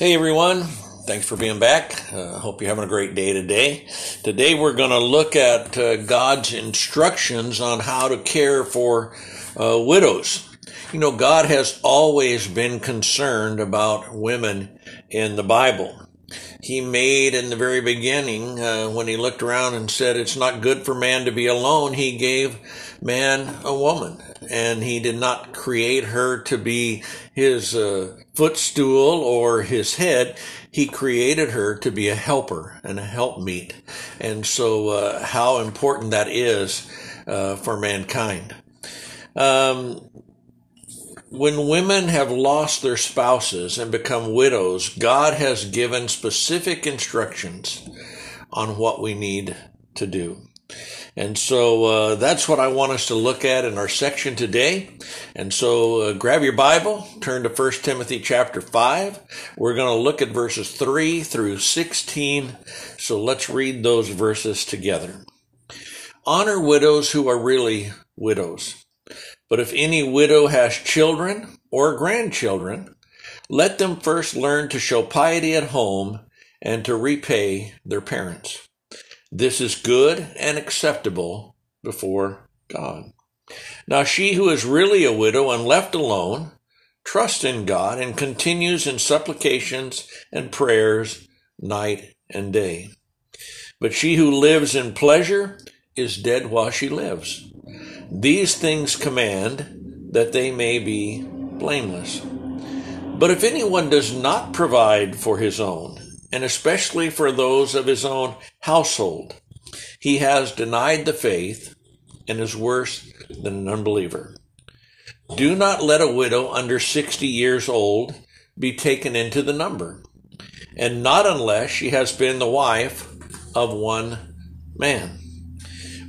Hey everyone, thanks for being back. Uh, hope you're having a great day today. Today we're going to look at uh, God's instructions on how to care for uh, widows. You know, God has always been concerned about women in the Bible. He made in the very beginning, uh, when he looked around and said, It's not good for man to be alone, he gave man a woman. And he did not create her to be his uh, footstool or his head. He created her to be a helper and a helpmeet. And so, uh, how important that is uh, for mankind. Um, when women have lost their spouses and become widows, God has given specific instructions on what we need to do. And so uh, that's what I want us to look at in our section today. And so uh, grab your Bible, turn to 1 Timothy chapter 5. We're going to look at verses 3 through 16. So let's read those verses together. Honor widows who are really widows. But if any widow has children or grandchildren, let them first learn to show piety at home and to repay their parents. This is good and acceptable before God. Now, she who is really a widow and left alone trusts in God and continues in supplications and prayers night and day. But she who lives in pleasure is dead while she lives. These things command that they may be blameless. But if anyone does not provide for his own, and especially for those of his own household. He has denied the faith and is worse than an unbeliever. Do not let a widow under 60 years old be taken into the number, and not unless she has been the wife of one man.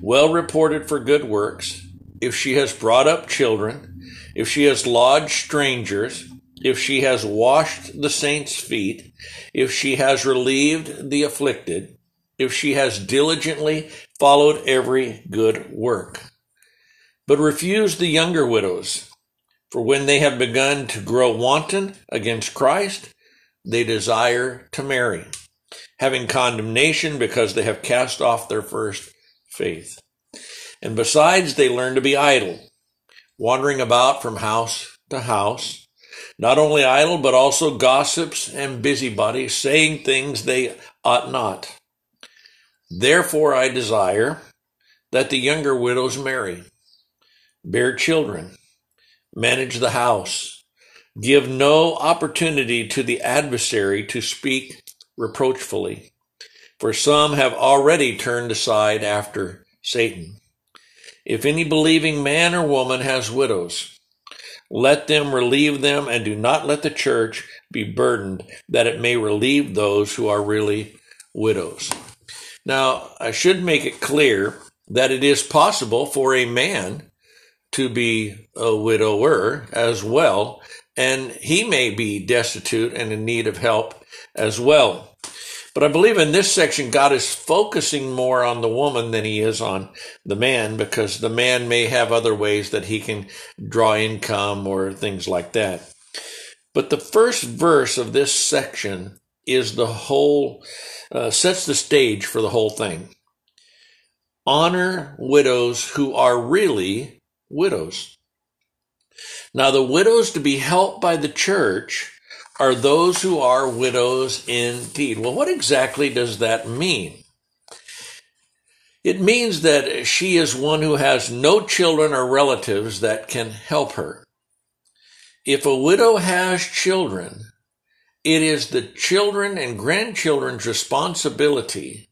Well reported for good works, if she has brought up children, if she has lodged strangers, if she has washed the saints' feet, if she has relieved the afflicted, if she has diligently followed every good work. But refuse the younger widows, for when they have begun to grow wanton against Christ, they desire to marry, having condemnation because they have cast off their first faith. And besides, they learn to be idle, wandering about from house to house not only idle, but also gossips and busybodies, saying things they ought not. Therefore, I desire that the younger widows marry, bear children, manage the house, give no opportunity to the adversary to speak reproachfully, for some have already turned aside after Satan. If any believing man or woman has widows, let them relieve them, and do not let the church be burdened, that it may relieve those who are really widows. Now, I should make it clear that it is possible for a man to be a widower as well, and he may be destitute and in need of help as well. But I believe in this section, God is focusing more on the woman than he is on the man because the man may have other ways that he can draw income or things like that. But the first verse of this section is the whole, uh, sets the stage for the whole thing. Honor widows who are really widows. Now, the widows to be helped by the church are those who are widows indeed. Well, what exactly does that mean? It means that she is one who has no children or relatives that can help her. If a widow has children, it is the children and grandchildren's responsibility,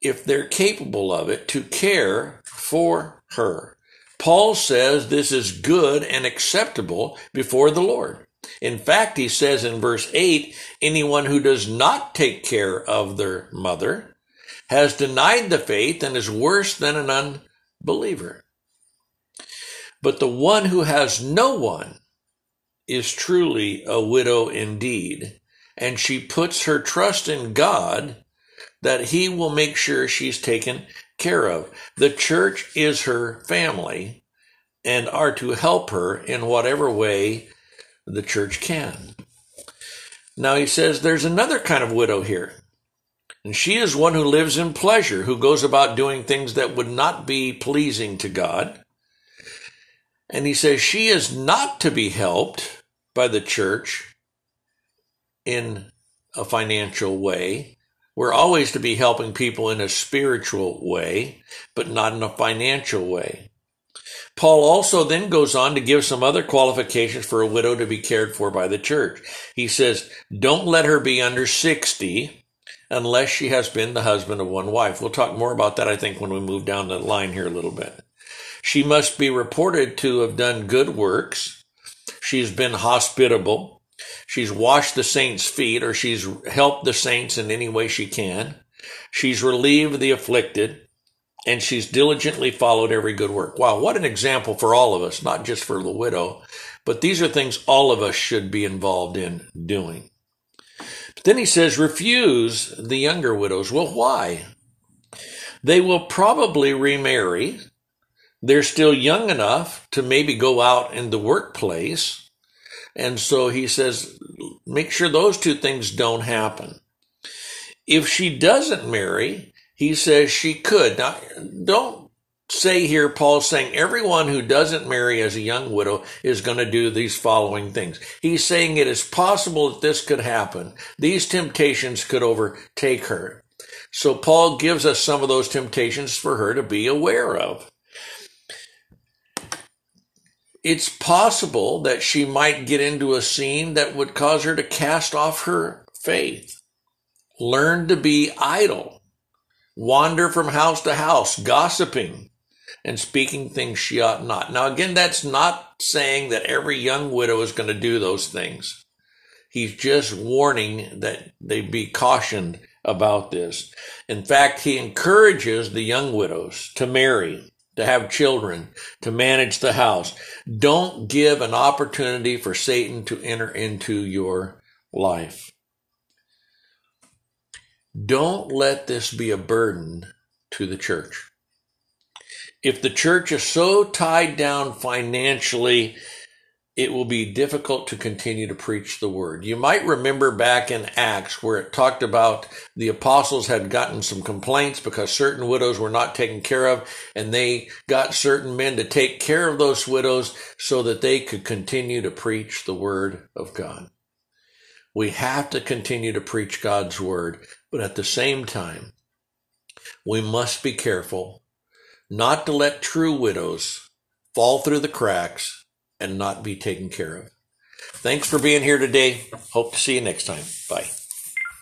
if they're capable of it, to care for her. Paul says this is good and acceptable before the Lord. In fact, he says in verse 8 anyone who does not take care of their mother has denied the faith and is worse than an unbeliever. But the one who has no one is truly a widow indeed, and she puts her trust in God that he will make sure she's taken care of. The church is her family and are to help her in whatever way the church can. Now he says there's another kind of widow here. And she is one who lives in pleasure, who goes about doing things that would not be pleasing to God. And he says she is not to be helped by the church in a financial way. We're always to be helping people in a spiritual way, but not in a financial way. Paul also then goes on to give some other qualifications for a widow to be cared for by the church. He says, don't let her be under 60 unless she has been the husband of one wife. We'll talk more about that, I think, when we move down the line here a little bit. She must be reported to have done good works. She's been hospitable. She's washed the saints' feet, or she's helped the saints in any way she can. She's relieved the afflicted and she's diligently followed every good work. Wow, what an example for all of us, not just for the widow, but these are things all of us should be involved in doing. But then he says, refuse the younger widows. Well, why? They will probably remarry. They're still young enough to maybe go out in the workplace. And so he says, make sure those two things don't happen. If she doesn't marry, he says she could. Now, don't say here, Paul's saying everyone who doesn't marry as a young widow is going to do these following things. He's saying it is possible that this could happen. These temptations could overtake her. So Paul gives us some of those temptations for her to be aware of. It's possible that she might get into a scene that would cause her to cast off her faith, learn to be idle, wander from house to house, gossiping and speaking things she ought not. Now, again, that's not saying that every young widow is going to do those things. He's just warning that they be cautioned about this. In fact, he encourages the young widows to marry, to have children, to manage the house. Don't give an opportunity for Satan to enter into your life. Don't let this be a burden to the church. If the church is so tied down financially, it will be difficult to continue to preach the word. You might remember back in Acts where it talked about the apostles had gotten some complaints because certain widows were not taken care of, and they got certain men to take care of those widows so that they could continue to preach the word of God. We have to continue to preach God's word, but at the same time, we must be careful not to let true widows fall through the cracks and not be taken care of. Thanks for being here today. Hope to see you next time. Bye.